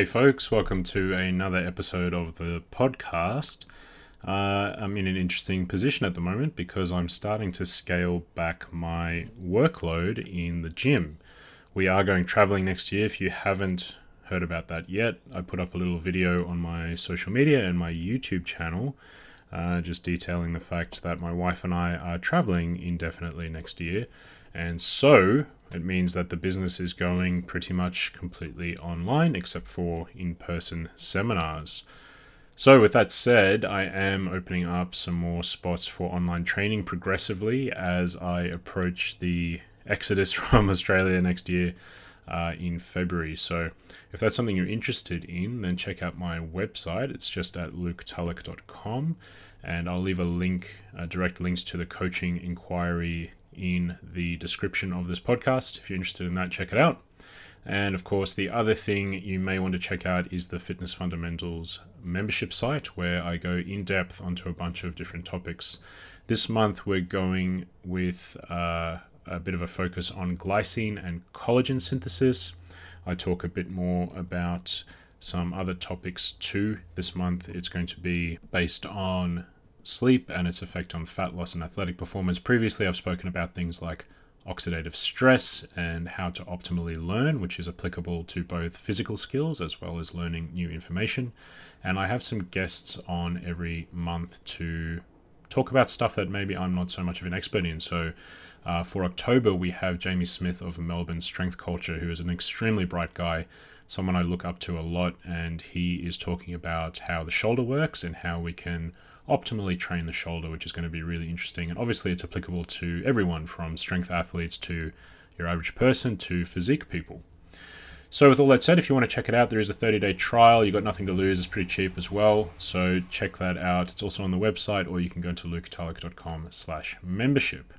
Hey, folks, welcome to another episode of the podcast. Uh, I'm in an interesting position at the moment because I'm starting to scale back my workload in the gym. We are going traveling next year. If you haven't heard about that yet, I put up a little video on my social media and my YouTube channel uh, just detailing the fact that my wife and I are traveling indefinitely next year. And so it means that the business is going pretty much completely online except for in person seminars. So, with that said, I am opening up some more spots for online training progressively as I approach the exodus from Australia next year uh, in February. So, if that's something you're interested in, then check out my website. It's just at luketulloch.com, and I'll leave a link, uh, direct links to the coaching inquiry in the description of this podcast. If you're interested in that, check it out. And of course, the other thing you may want to check out is the Fitness Fundamentals membership site, where I go in depth onto a bunch of different topics. This month, we're going with uh, a bit of a focus on glycine and collagen synthesis. I talk a bit more about some other topics too. This month, it's going to be based on sleep and its effect on fat loss and athletic performance. Previously, I've spoken about things like oxidative stress and how to optimally learn, which is applicable to both physical skills as well as learning new information. And I have some guests on every month to talk about stuff that maybe I'm not so much of an expert in. So uh, for October, we have Jamie Smith of Melbourne Strength Culture, who is an extremely bright guy, someone I look up to a lot, and he is talking about how the shoulder works and how we can optimally train the shoulder, which is going to be really interesting. And obviously, it's applicable to everyone from strength athletes to your average person to physique people. So, with all that said, if you want to check it out, there is a 30 day trial. You've got nothing to lose. It's pretty cheap as well. So, check that out. It's also on the website, or you can go to luketulloch.com slash membership.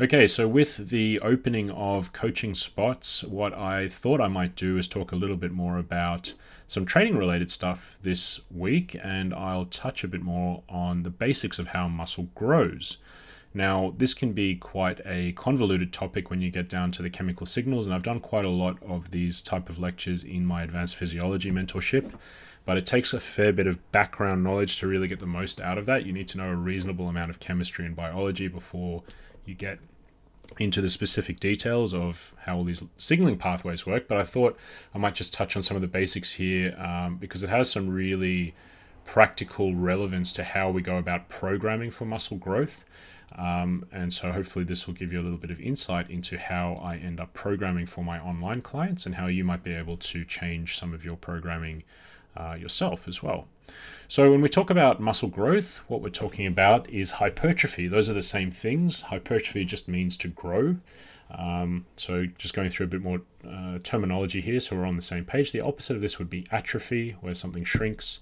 Okay, so with the opening of coaching spots, what I thought I might do is talk a little bit more about some training related stuff this week, and I'll touch a bit more on the basics of how muscle grows. Now, this can be quite a convoluted topic when you get down to the chemical signals, and I've done quite a lot of these type of lectures in my advanced physiology mentorship, but it takes a fair bit of background knowledge to really get the most out of that. You need to know a reasonable amount of chemistry and biology before you get into the specific details of how all these signaling pathways work, but I thought I might just touch on some of the basics here um, because it has some really practical relevance to how we go about programming for muscle growth. Um, and so hopefully this will give you a little bit of insight into how I end up programming for my online clients and how you might be able to change some of your programming uh, yourself as well. So, when we talk about muscle growth, what we're talking about is hypertrophy. Those are the same things. Hypertrophy just means to grow. Um, so, just going through a bit more uh, terminology here so we're on the same page. The opposite of this would be atrophy, where something shrinks.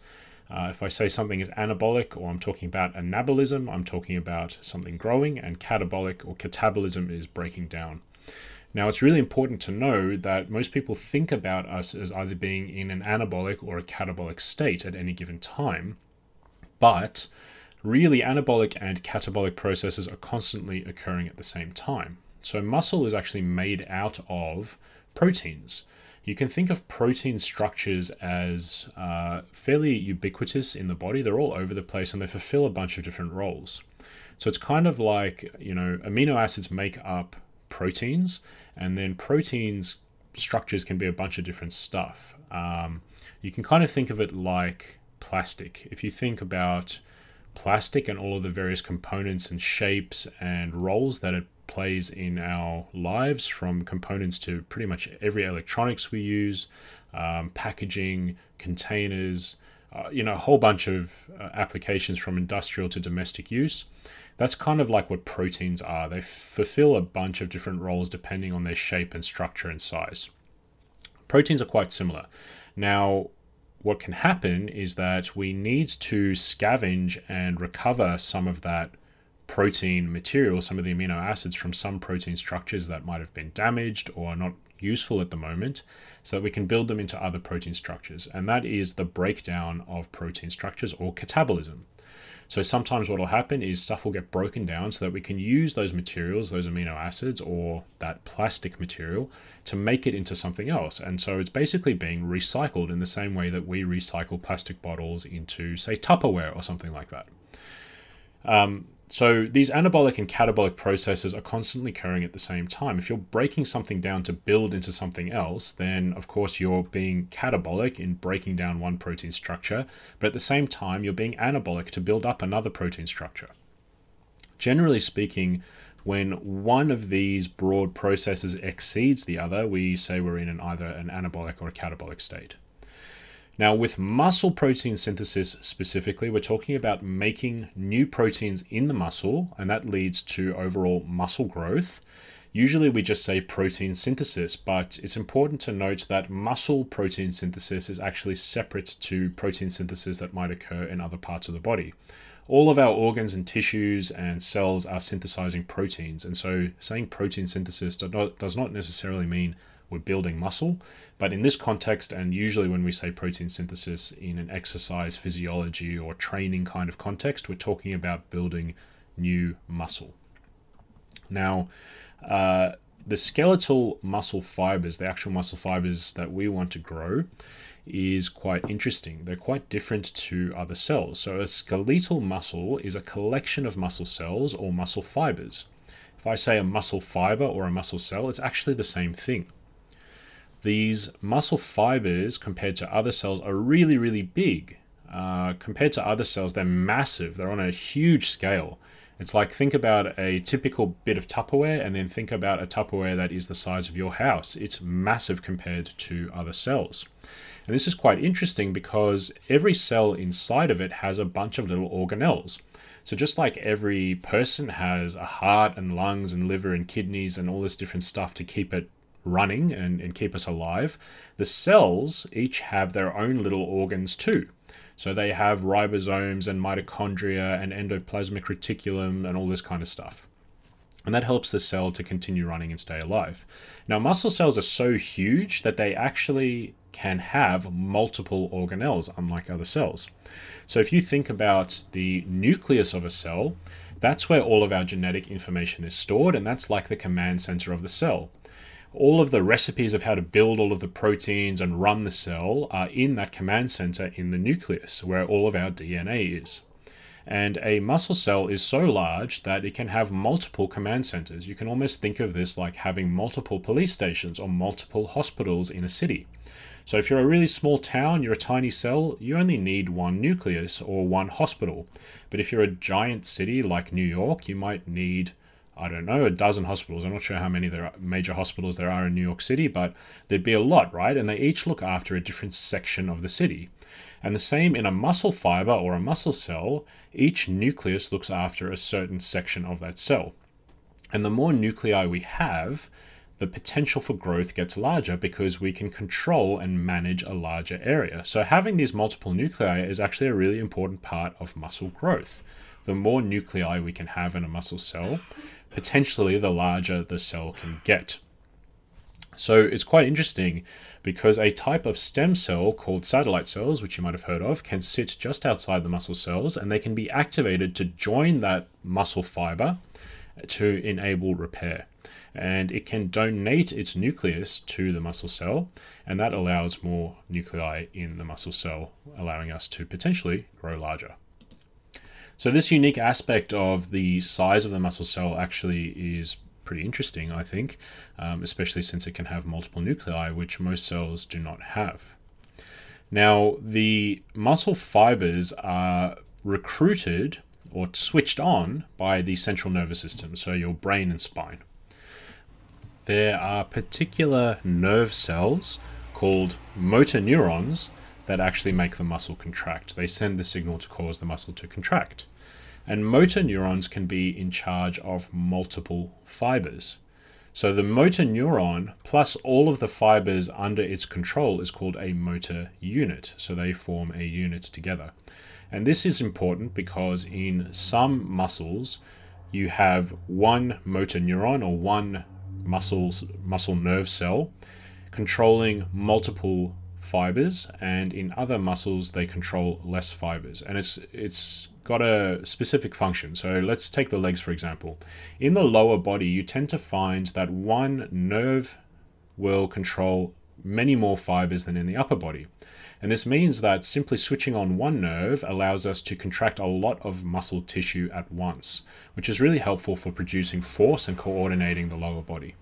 Uh, if I say something is anabolic or I'm talking about anabolism, I'm talking about something growing, and catabolic or catabolism is breaking down. Now, it's really important to know that most people think about us as either being in an anabolic or a catabolic state at any given time, but really, anabolic and catabolic processes are constantly occurring at the same time. So, muscle is actually made out of proteins. You can think of protein structures as uh, fairly ubiquitous in the body. They're all over the place and they fulfill a bunch of different roles. So it's kind of like, you know, amino acids make up proteins, and then proteins structures can be a bunch of different stuff. Um, you can kind of think of it like plastic. If you think about plastic and all of the various components and shapes and roles that it plays in our lives, from components to pretty much every electronics we use, um, packaging, containers, uh, you know, a whole bunch of uh, applications from industrial to domestic use. That's kind of like what proteins are. They fulfill a bunch of different roles depending on their shape and structure and size. Proteins are quite similar. Now, what can happen is that we need to scavenge and recover some of that protein material, some of the amino acids from some protein structures that might have been damaged or not useful at the moment, so that we can build them into other protein structures. And that is the breakdown of protein structures or catabolism. So sometimes what will happen is stuff will get broken down so that we can use those materials, those amino acids, or that plastic material to make it into something else. And so it's basically being recycled in the same way that we recycle plastic bottles into, say, Tupperware or something like that. Um, so these anabolic and catabolic processes are constantly occurring at the same time. If you're breaking something down to build into something else, then of course you're being catabolic in breaking down one protein structure, but at the same time you're being anabolic to build up another protein structure. Generally speaking, when one of these broad processes exceeds the other, we say we're in an either an anabolic or a catabolic state. Now, with muscle protein synthesis specifically, we're talking about making new proteins in the muscle, and that leads to overall muscle growth. Usually, we just say protein synthesis, but it's important to note that muscle protein synthesis is actually separate to protein synthesis that might occur in other parts of the body. All of our organs and tissues and cells are synthesizing proteins, and so saying protein synthesis does not necessarily mean we're building muscle. But in this context, and usually when we say protein synthesis in an exercise physiology or training kind of context, we're talking about building new muscle. Now, uh, the skeletal muscle fibers, the actual muscle fibers that we want to grow, is quite interesting. They're quite different to other cells. So, a skeletal muscle is a collection of muscle cells or muscle fibers. If I say a muscle fiber or a muscle cell, it's actually the same thing these muscle fibers compared to other cells are really, really big. Uh, compared to other cells, they're massive. They're on a huge scale. It's like think about a typical bit of Tupperware and then think about a Tupperware that is the size of your house. It's massive compared to other cells. And this is quite interesting because every cell inside of it has a bunch of little organelles. So just like every person has a heart and lungs and liver and kidneys and all this different stuff to keep it running and, and keep us alive, the cells each have their own little organs too. So they have ribosomes and mitochondria and endoplasmic reticulum and all this kind of stuff. And that helps the cell to continue running and stay alive. Now, muscle cells are so huge that they actually can have multiple organelles, unlike other cells. So, if you think about the nucleus of a cell, that's where all of our genetic information is stored, and that's like the command center of the cell all of the recipes of how to build all of the proteins and run the cell are in that command center in the nucleus, where all of our DNA is. And a muscle cell is so large that it can have multiple command centers. You can almost think of this like having multiple police stations or multiple hospitals in a city. So, if you're a really small town, you're a tiny cell, you only need one nucleus or one hospital. But if you're a giant city like New York, you might need I don't know, a dozen hospitals. I'm not sure how many there are, major hospitals there are in New York City, but there'd be a lot, right? And they each look after a different section of the city. And the same in a muscle fiber or a muscle cell, each nucleus looks after a certain section of that cell. And the more nuclei we have, the potential for growth gets larger because we can control and manage a larger area. So, having these multiple nuclei is actually a really important part of muscle growth. The more nuclei we can have in a muscle cell, potentially the larger the cell can get. So it's quite interesting because a type of stem cell called satellite cells, which you might have heard of, can sit just outside the muscle cells and they can be activated to join that muscle fiber to enable repair. And it can donate its nucleus to the muscle cell, and that allows more nuclei in the muscle cell, allowing us to potentially grow larger. So this unique aspect of the size of the muscle cell actually is pretty interesting, I think, um, especially since it can have multiple nuclei, which most cells do not have. Now, the muscle fibers are recruited or switched on by the central nervous system, so your brain and spine. There are particular nerve cells called motor neurons that actually make the muscle contract. They send the signal to cause the muscle to contract. And motor neurons can be in charge of multiple fibers. So the motor neuron plus all of the fibers under its control is called a motor unit. So they form a unit together. And this is important because in some muscles, you have one motor neuron or one muscles, muscle nerve cell controlling multiple fibers and in other muscles they control less fibers and it's it's got a specific function. So let's take the legs for example. In the lower body, you tend to find that one nerve will control many more fibers than in the upper body. And this means that simply switching on one nerve allows us to contract a lot of muscle tissue at once, which is really helpful for producing force and coordinating the lower body.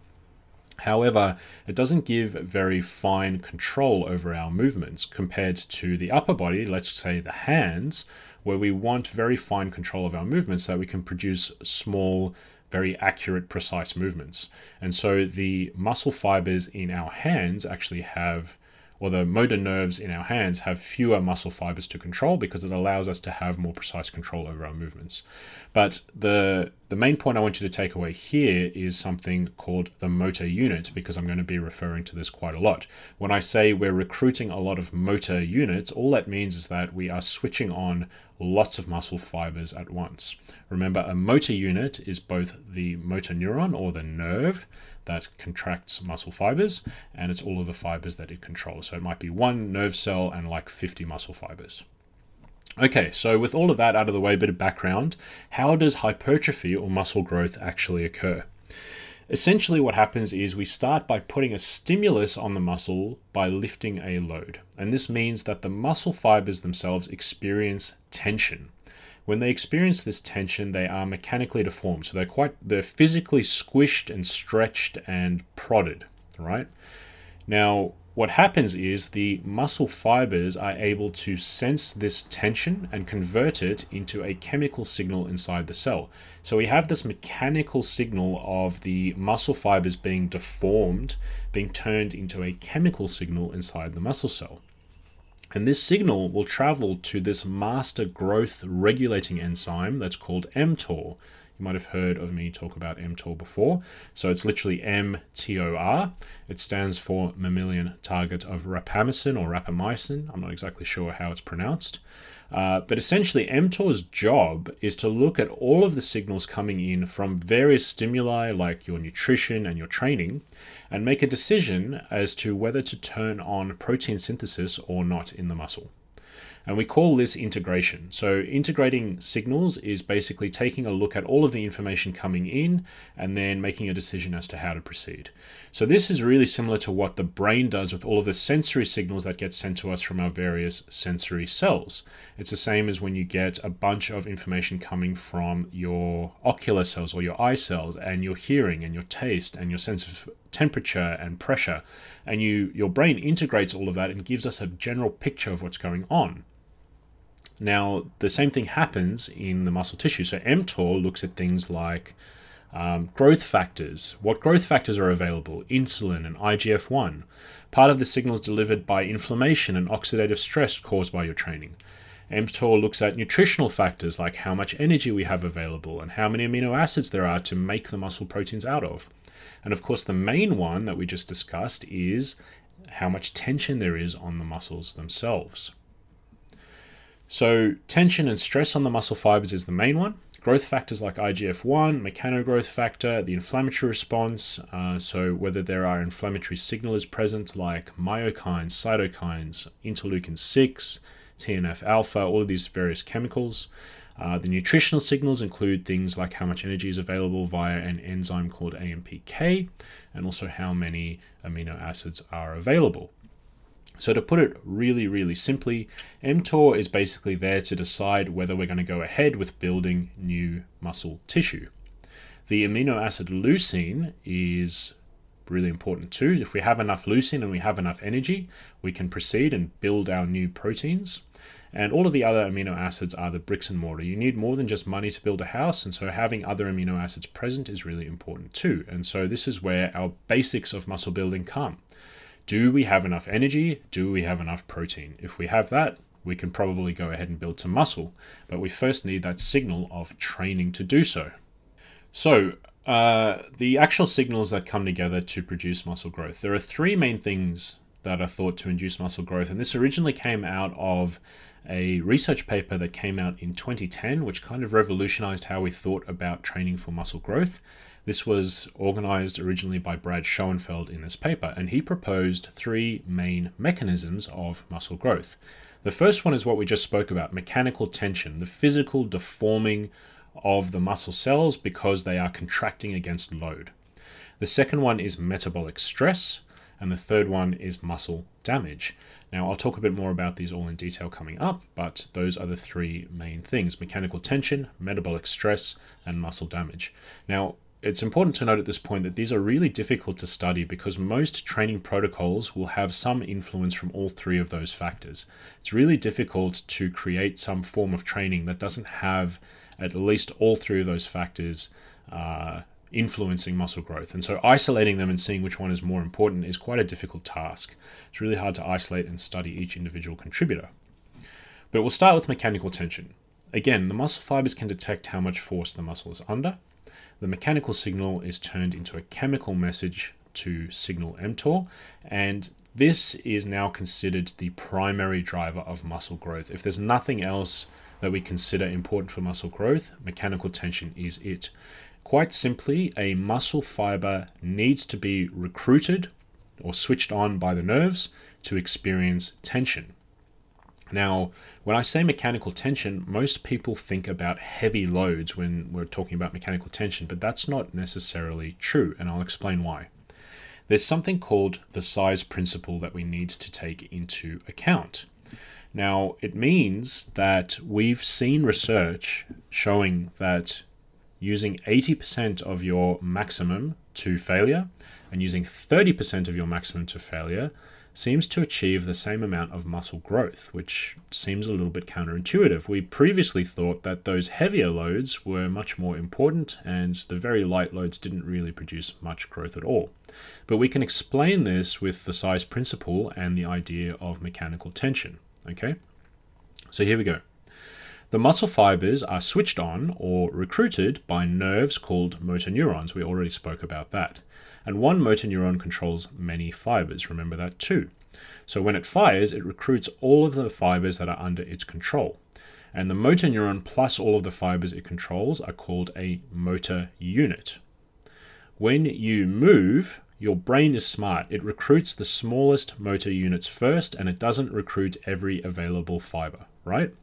However, it doesn't give very fine control over our movements compared to the upper body, let's say the hands, where we want very fine control of our movements so that we can produce small, very accurate, precise movements. And so the muscle fibers in our hands actually have or the motor nerves in our hands have fewer muscle fibers to control because it allows us to have more precise control over our movements. But the the main point I want you to take away here is something called the motor unit because I'm going to be referring to this quite a lot. When I say we're recruiting a lot of motor units, all that means is that we are switching on lots of muscle fibers at once. Remember, a motor unit is both the motor neuron or the nerve that contracts muscle fibers, and it's all of the fibers that it controls. So it might be one nerve cell and like 50 muscle fibers. Okay, so with all of that out of the way, a bit of background, how does hypertrophy or muscle growth actually occur? Essentially, what happens is we start by putting a stimulus on the muscle by lifting a load. And this means that the muscle fibers themselves experience tension. When they experience this tension, they are mechanically deformed. So they're quite they're physically squished and stretched and prodded, right? Now, what happens is the muscle fibers are able to sense this tension and convert it into a chemical signal inside the cell. So we have this mechanical signal of the muscle fibers being deformed, being turned into a chemical signal inside the muscle cell. And this signal will travel to this master growth regulating enzyme that's called mTOR. You might have heard of me talk about mTOR before. So it's literally mTOR. It stands for mammalian target of rapamycin or rapamycin. I'm not exactly sure how it's pronounced. Uh, but essentially, mTOR's job is to look at all of the signals coming in from various stimuli like your nutrition and your training and make a decision as to whether to turn on protein synthesis or not in the muscle. And we call this integration. So, integrating signals is basically taking a look at all of the information coming in and then making a decision as to how to proceed. So, this is really similar to what the brain does with all of the sensory signals that get sent to us from our various sensory cells. It's the same as when you get a bunch of information coming from your ocular cells or your eye cells and your hearing and your taste and your sense of temperature and pressure and you your brain integrates all of that and gives us a general picture of what's going on now, the same thing happens in the muscle tissue. So, mTOR looks at things like um, growth factors. What growth factors are available? Insulin and IGF 1. Part of the signals delivered by inflammation and oxidative stress caused by your training. mTOR looks at nutritional factors like how much energy we have available and how many amino acids there are to make the muscle proteins out of. And of course, the main one that we just discussed is how much tension there is on the muscles themselves. So, tension and stress on the muscle fibers is the main one. Growth factors like IGF 1, mechanogrowth factor, the inflammatory response, uh, so whether there are inflammatory signalers present like myokines, cytokines, interleukin 6, TNF alpha, all of these various chemicals. Uh, the nutritional signals include things like how much energy is available via an enzyme called AMPK, and also how many amino acids are available. So to put it really, really simply, mTOR is basically there to decide whether we're going to go ahead with building new muscle tissue. The amino acid leucine is really important too. If we have enough leucine and we have enough energy, we can proceed and build our new proteins. And all of the other amino acids are the bricks and mortar. You need more than just money to build a house, and so having other amino acids present is really important too. And so this is where our basics of muscle building come. Do we have enough energy? Do we have enough protein? If we have that, we can probably go ahead and build some muscle, but we first need that signal of training to do so. So, uh, the actual signals that come together to produce muscle growth, there are three main things that are thought to induce muscle growth. And this originally came out of a research paper that came out in 2010, which kind of revolutionized how we thought about training for muscle growth. This was organized originally by Brad Schoenfeld in this paper, and he proposed three main mechanisms of muscle growth. The first one is what we just spoke about mechanical tension, the physical deforming of the muscle cells because they are contracting against load. The second one is metabolic stress, and the third one is muscle damage. Now, I'll talk a bit more about these all in detail coming up, but those are the three main things mechanical tension, metabolic stress, and muscle damage. Now, it's important to note at this point that these are really difficult to study because most training protocols will have some influence from all three of those factors. It's really difficult to create some form of training that doesn't have at least all three of those factors uh, influencing muscle growth. And so isolating them and seeing which one is more important is quite a difficult task. It's really hard to isolate and study each individual contributor. But we'll start with mechanical tension. Again, the muscle fibers can detect how much force the muscle is under. The mechanical signal is turned into a chemical message to signal mTOR, and this is now considered the primary driver of muscle growth. If there's nothing else that we consider important for muscle growth, mechanical tension is it. Quite simply, a muscle fiber needs to be recruited or switched on by the nerves to experience tension. Now, when I say mechanical tension, most people think about heavy loads when we're talking about mechanical tension, but that's not necessarily true, and I'll explain why. There's something called the size principle that we need to take into account. Now, it means that we've seen research showing that using 80% of your maximum to failure and using 30% of your maximum to failure seems to achieve the same amount of muscle growth, which seems a little bit counterintuitive. We previously thought that those heavier loads were much more important and the very light loads didn't really produce much growth at all. But we can explain this with the size principle and the idea of mechanical tension. Okay? So here we go. The muscle fibers are switched on or recruited by nerves called motor neurons. We already spoke about that. And one motor neuron controls many fibers. Remember that too. So when it fires, it recruits all of the fibers that are under its control. And the motor neuron plus all of the fibers it controls are called a motor unit. When you move, your brain is smart. It recruits the smallest motor units first and it doesn't recruit every available fiber, right?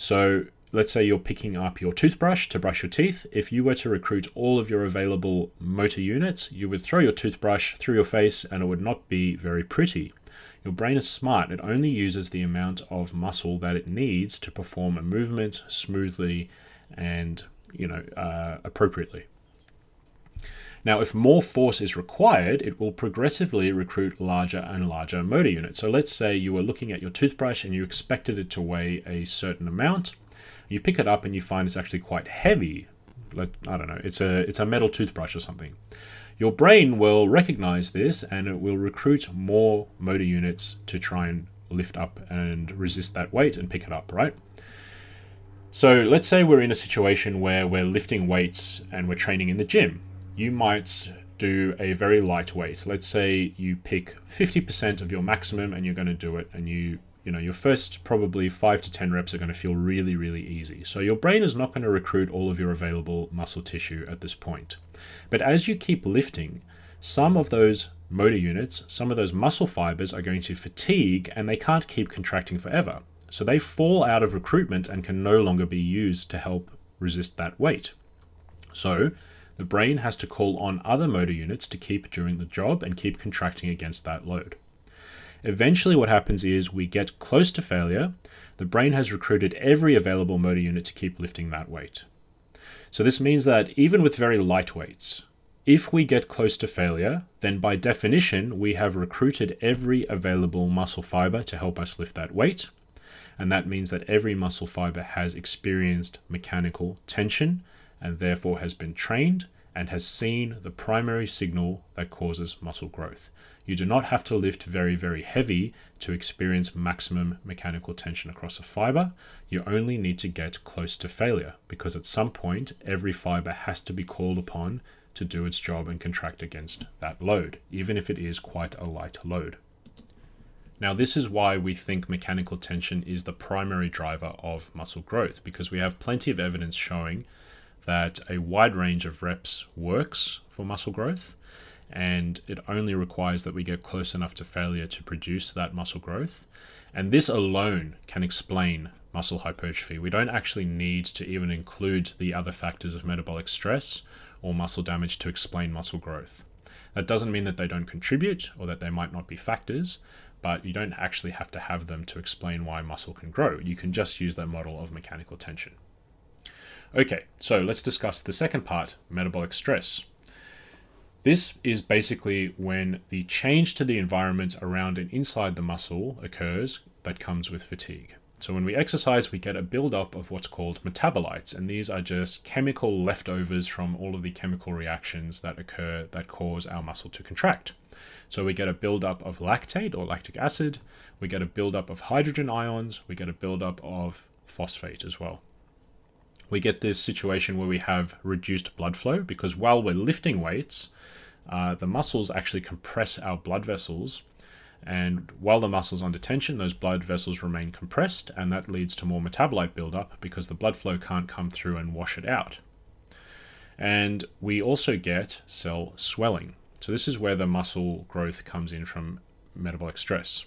So let's say you're picking up your toothbrush to brush your teeth. If you were to recruit all of your available motor units, you would throw your toothbrush through your face and it would not be very pretty. Your brain is smart. It only uses the amount of muscle that it needs to perform a movement smoothly and you know uh, appropriately. Now, if more force is required, it will progressively recruit larger and larger motor units. So let's say you were looking at your toothbrush and you expected it to weigh a certain amount. You pick it up and you find it's actually quite heavy. Let, I don't know, it's a, it's a metal toothbrush or something. Your brain will recognize this and it will recruit more motor units to try and lift up and resist that weight and pick it up, right? So let's say we're in a situation where we're lifting weights and we're training in the gym you might do a very lightweight. Let's say you pick 50% of your maximum and you're going to do it and you you know your first probably 5 to 10 reps are going to feel really really easy. So your brain is not going to recruit all of your available muscle tissue at this point. But as you keep lifting, some of those motor units, some of those muscle fibers are going to fatigue and they can't keep contracting forever. So they fall out of recruitment and can no longer be used to help resist that weight. So the brain has to call on other motor units to keep doing the job and keep contracting against that load. Eventually, what happens is we get close to failure. The brain has recruited every available motor unit to keep lifting that weight. So, this means that even with very light weights, if we get close to failure, then by definition, we have recruited every available muscle fiber to help us lift that weight. And that means that every muscle fiber has experienced mechanical tension and therefore has been trained and has seen the primary signal that causes muscle growth. You do not have to lift very, very heavy to experience maximum mechanical tension across a fiber. You only need to get close to failure because at some point, every fiber has to be called upon to do its job and contract against that load, even if it is quite a light load. Now, this is why we think mechanical tension is the primary driver of muscle growth because we have plenty of evidence showing that a wide range of reps works for muscle growth and it only requires that we get close enough to failure to produce that muscle growth. And this alone can explain muscle hypertrophy. We don't actually need to even include the other factors of metabolic stress or muscle damage to explain muscle growth. That doesn't mean that they don't contribute or that they might not be factors, but you don't actually have to have them to explain why muscle can grow. You can just use that model of mechanical tension. Okay, so let's discuss the second part metabolic stress. This is basically when the change to the environment around and inside the muscle occurs that comes with fatigue. So when we exercise, we get a buildup of what's called metabolites, and these are just chemical leftovers from all of the chemical reactions that occur that cause our muscle to contract. So we get a buildup of lactate or lactic acid, we get a buildup of hydrogen ions, we get a buildup of phosphate as well. We get this situation where we have reduced blood flow because while we're lifting weights, uh, the muscles actually compress our blood vessels and while the muscle's under tension, those blood vessels remain compressed, and that leads to more metabolite buildup because the blood flow can't come through and wash it out. And we also get cell swelling. So, this is where the muscle growth comes in from metabolic stress.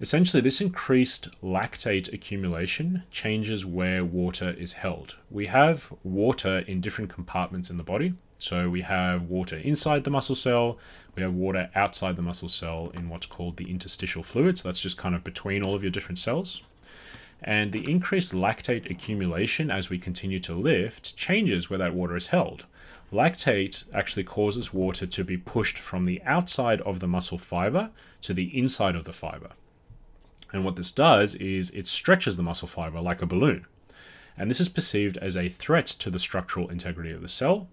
Essentially, this increased lactate accumulation changes where water is held. We have water in different compartments in the body. So we have water inside the muscle cell, we have water outside the muscle cell in what's called the interstitial fluid. So that's just kind of between all of your different cells. And the increased lactate accumulation as we continue to lift changes where that water is held. Lactate actually causes water to be pushed from the outside of the muscle fiber to the inside of the fiber. And what this does is it stretches the muscle fiber like a balloon. And this is perceived as a threat to the structural integrity of the cell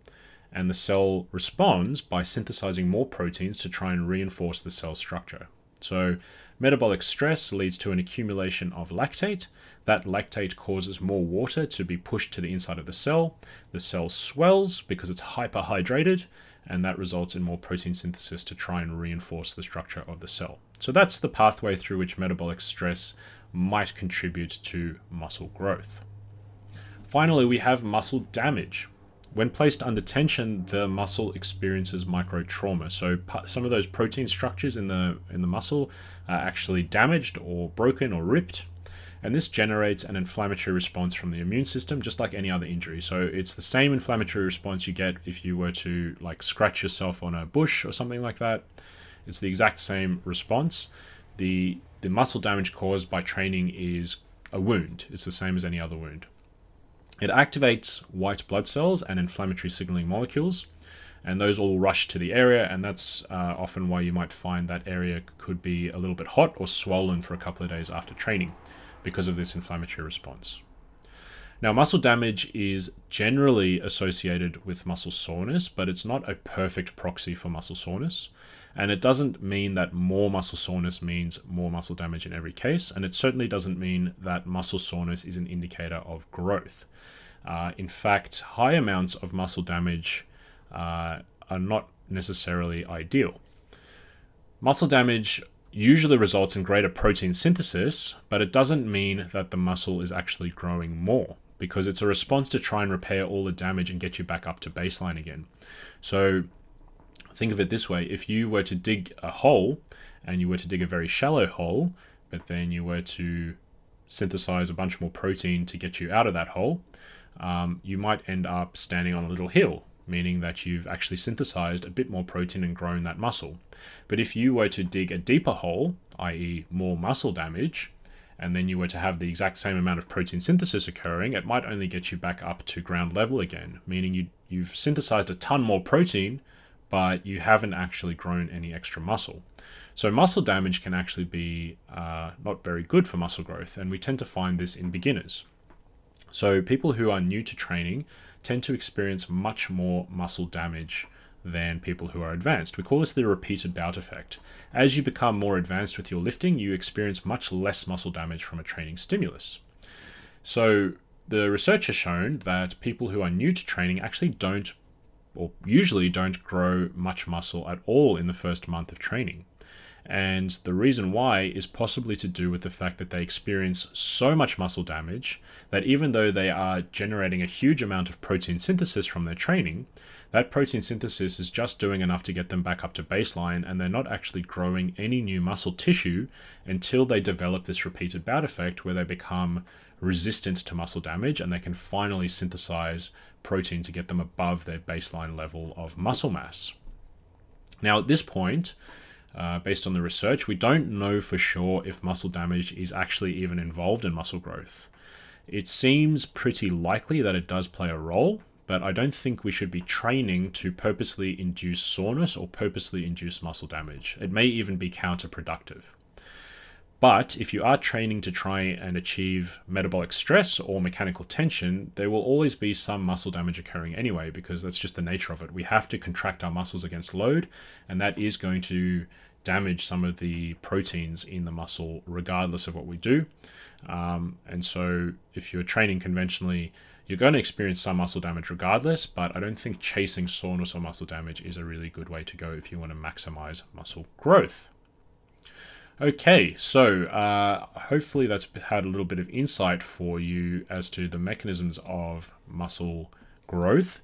and the cell responds by synthesizing more proteins to try and reinforce the cell structure. So, metabolic stress leads to an accumulation of lactate. That lactate causes more water to be pushed to the inside of the cell. The cell swells because it's hyperhydrated, and that results in more protein synthesis to try and reinforce the structure of the cell. So, that's the pathway through which metabolic stress might contribute to muscle growth. Finally, we have muscle damage. When placed under tension, the muscle experiences micro trauma. So some of those protein structures in the in the muscle are actually damaged or broken or ripped, and this generates an inflammatory response from the immune system, just like any other injury. So it's the same inflammatory response you get if you were to like scratch yourself on a bush or something like that. It's the exact same response. The the muscle damage caused by training is a wound. It's the same as any other wound. It activates white blood cells and inflammatory signaling molecules, and those all rush to the area, and that's uh, often why you might find that area could be a little bit hot or swollen for a couple of days after training because of this inflammatory response. Now, muscle damage is generally associated with muscle soreness, but it's not a perfect proxy for muscle soreness. And it doesn't mean that more muscle soreness means more muscle damage in every case. And it certainly doesn't mean that muscle soreness is an indicator of growth. Uh, in fact, high amounts of muscle damage uh, are not necessarily ideal. Muscle damage usually results in greater protein synthesis, but it doesn't mean that the muscle is actually growing more because it's a response to try and repair all the damage and get you back up to baseline again. So think of it this way if you were to dig a hole and you were to dig a very shallow hole, but then you were to synthesize a bunch more protein to get you out of that hole, um, you might end up standing on a little hill, meaning that you've actually synthesized a bit more protein and grown that muscle. But if you were to dig a deeper hole, i.e., more muscle damage, and then you were to have the exact same amount of protein synthesis occurring, it might only get you back up to ground level again, meaning you, you've synthesized a ton more protein, but you haven't actually grown any extra muscle. So, muscle damage can actually be uh, not very good for muscle growth, and we tend to find this in beginners. So, people who are new to training tend to experience much more muscle damage than people who are advanced. We call this the repeated bout effect. As you become more advanced with your lifting, you experience much less muscle damage from a training stimulus. So, the research has shown that people who are new to training actually don't, or usually don't grow much muscle at all in the first month of training. And the reason why is possibly to do with the fact that they experience so much muscle damage that even though they are generating a huge amount of protein synthesis from their training, that protein synthesis is just doing enough to get them back up to baseline, and they're not actually growing any new muscle tissue until they develop this repeated bout effect where they become resistant to muscle damage and they can finally synthesize protein to get them above their baseline level of muscle mass. Now, at this point, uh, based on the research, we don't know for sure if muscle damage is actually even involved in muscle growth. It seems pretty likely that it does play a role, but I don't think we should be training to purposely induce soreness or purposely induce muscle damage. It may even be counterproductive. But if you are training to try and achieve metabolic stress or mechanical tension, there will always be some muscle damage occurring anyway, because that's just the nature of it. We have to contract our muscles against load, and that is going to damage some of the proteins in the muscle, regardless of what we do. Um, and so, if you're training conventionally, you're going to experience some muscle damage regardless, but I don't think chasing soreness or muscle damage is a really good way to go if you want to maximize muscle growth. Okay, so uh, hopefully that's had a little bit of insight for you as to the mechanisms of muscle growth.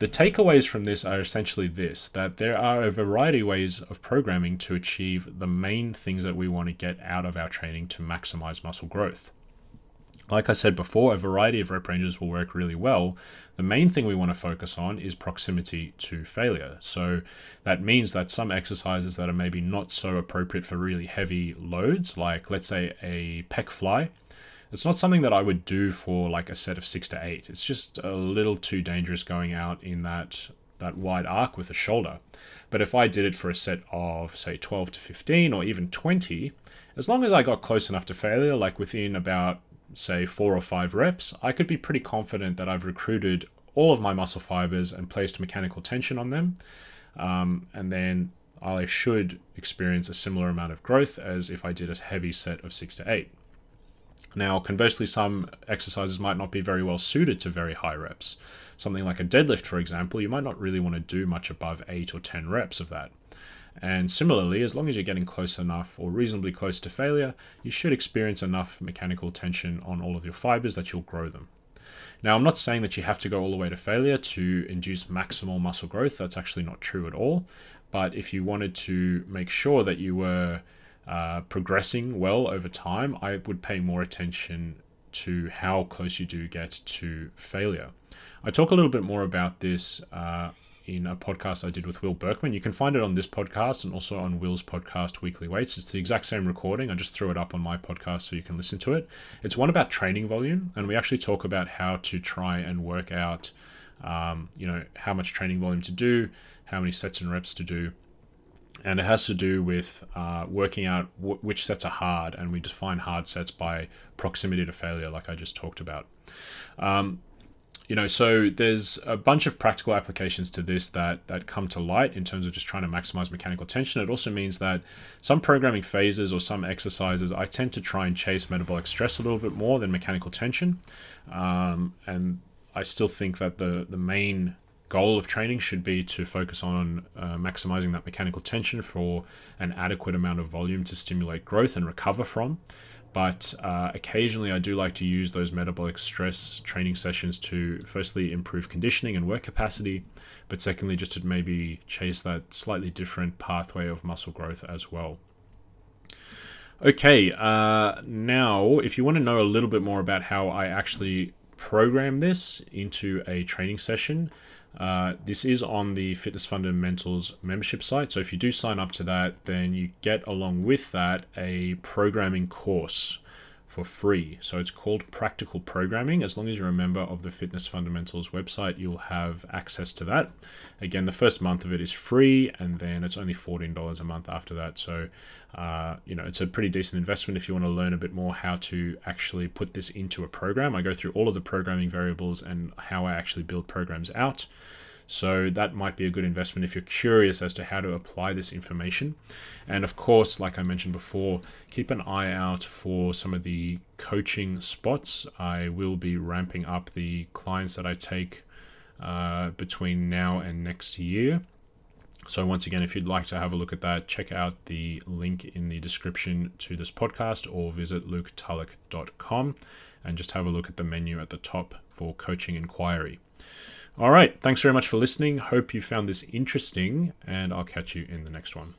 The takeaways from this are essentially this that there are a variety of ways of programming to achieve the main things that we want to get out of our training to maximize muscle growth. Like I said before, a variety of rep ranges will work really well. The main thing we want to focus on is proximity to failure. So that means that some exercises that are maybe not so appropriate for really heavy loads, like let's say a pec fly, it's not something that I would do for like a set of six to eight. It's just a little too dangerous going out in that that wide arc with the shoulder. But if I did it for a set of say 12 to 15 or even 20, as long as I got close enough to failure, like within about say four or five reps, I could be pretty confident that I've recruited all of my muscle fibers and placed mechanical tension on them. Um, and then I should experience a similar amount of growth as if I did a heavy set of six to eight. Now, conversely, some exercises might not be very well suited to very high reps. Something like a deadlift, for example, you might not really want to do much above 8 or 10 reps of that. And similarly, as long as you're getting close enough or reasonably close to failure, you should experience enough mechanical tension on all of your fibers that you'll grow them. Now, I'm not saying that you have to go all the way to failure to induce maximal muscle growth. That's actually not true at all. But if you wanted to make sure that you were uh, progressing well over time, I would pay more attention to how close you do get to failure. I talk a little bit more about this uh, in a podcast I did with Will Berkman. You can find it on this podcast and also on Will's podcast, Weekly Weights. It's the exact same recording. I just threw it up on my podcast so you can listen to it. It's one about training volume, and we actually talk about how to try and work out, um, you know, how much training volume to do, how many sets and reps to do, and it has to do with uh, working out w- which sets are hard, and we define hard sets by proximity to failure, like I just talked about. Um, you know, so there's a bunch of practical applications to this that that come to light in terms of just trying to maximize mechanical tension. It also means that some programming phases or some exercises, I tend to try and chase metabolic stress a little bit more than mechanical tension, um, and I still think that the the main goal of training should be to focus on uh, maximizing that mechanical tension for an adequate amount of volume to stimulate growth and recover from. But uh, occasionally, I do like to use those metabolic stress training sessions to firstly improve conditioning and work capacity, but secondly, just to maybe chase that slightly different pathway of muscle growth as well. Okay, uh, now if you want to know a little bit more about how I actually program this into a training session, uh, this is on the Fitness Fundamentals membership site. So if you do sign up to that, then you get along with that a programming course for free. So it's called Practical Programming. As long as you're a member of the Fitness Fundamentals website, you'll have access to that. Again, the first month of it is free, and then it's only $14 a month after that. So, uh, you know, it's a pretty decent investment if you want to learn a bit more how to actually put this into a program. I go through all of the programming variables and how I actually build programs out. So that might be a good investment if you're curious as to how to apply this information. And of course, like I mentioned before, keep an eye out for some of the coaching spots. I will be ramping up the clients that I take uh, between now and next year. So, once again, if you'd like to have a look at that, check out the link in the description to this podcast or visit luketulloch.com and just have a look at the menu at the top for coaching inquiry. All right. Thanks very much for listening. Hope you found this interesting, and I'll catch you in the next one.